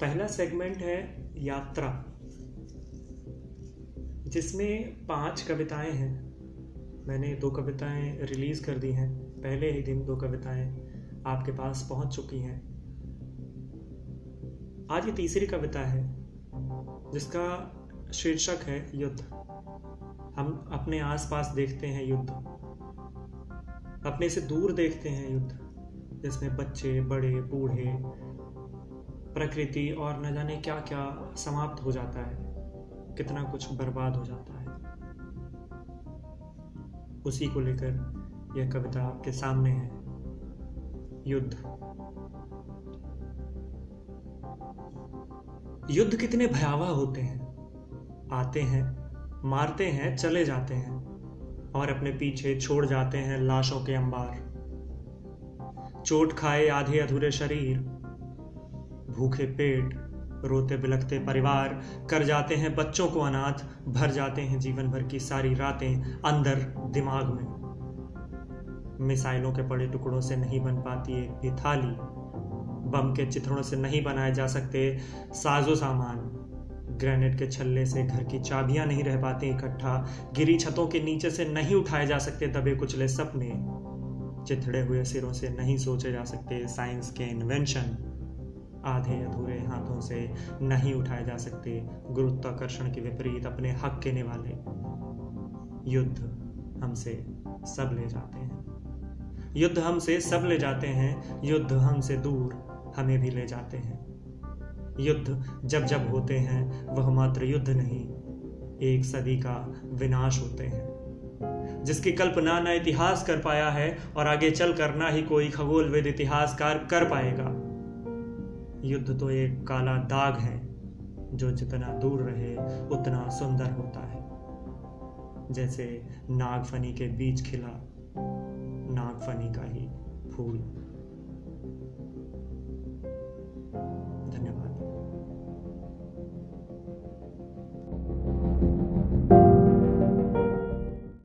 पहला सेगमेंट है यात्रा, जिसमें पाँच कविताएँ हैं। मैंने दो कविताएँ रिलीज़ कर दी हैं। पहले ही दिन दो कविताएँ आपके पास पहुँच चुकी हैं। आज ये तीसरी कविता है, जिसका शीर्षक है युद्ध। हम अपने आसपास देखते हैं युद्ध। अपने से दूर देखते हैं युद्ध, जिसमें बच्चे, बड़े, बूढ़े प्रकृति और न जाने क्या क्या समाप्त हो जाता है। कितना कुछ बर्बाद हो जाता है। उसी को लेकर यह कविता आपके सामने है। युद्ध। युद्ध कितने भयावह होते हैं। आते हैं, मारते हैं, चले जाते हैं और अपने पीछे छोड़ जाते हैं लाशों के अंबार। चोट खाए आधे अधूरे शरीर भूखे पेट, रोते बिलखते परिवार, कर जाते हैं बच्चों को अनाथ, भर जाते हैं जीवन भर की सारी रातें अंदर दिमाग में। मिसाइलों के पड़े टुकड़ों से नहीं बन पाती एक भी थाली। बम के चित्रों से नहीं बनाए जा सकते साजो सामान। ग्रेनेड के छल्ले से घर की चाबियाँ नहीं रह पाती इकट्ठा। गिरी छतों के नीचे से नहीं उठाए जा सकते दबे कुचले सपने। चिथड़े हुए सिरों से नहीं सोचे जा सकते साइंस के इन्वेंशन आधे अधूरे हाथों से नहीं उठाए जा सकते। गुरुत्वाकर्षण के विपरीत अपने हक के वाले युद्ध हमसे सब ले जाते हैं। युद्ध हमसे सब ले जाते हैं। युद्ध हमसे दूर हमें भी ले जाते हैं। युद्ध जब जब होते हैं, वह मात्र युद्ध नहीं, एक सदी का विनाश होते हैं। जिसकी कल्पना न इतिहास कर पाया है और आगे चल कर ना ही कोई खगोलवेद इतिहासकार कर पाएगा। युद्ध तो एक काला दाग है, जो जितना दूर रहे, उतना सुंदर होता है। जैसे नागफनी के बीच खिला, नागफनी का ही फूल।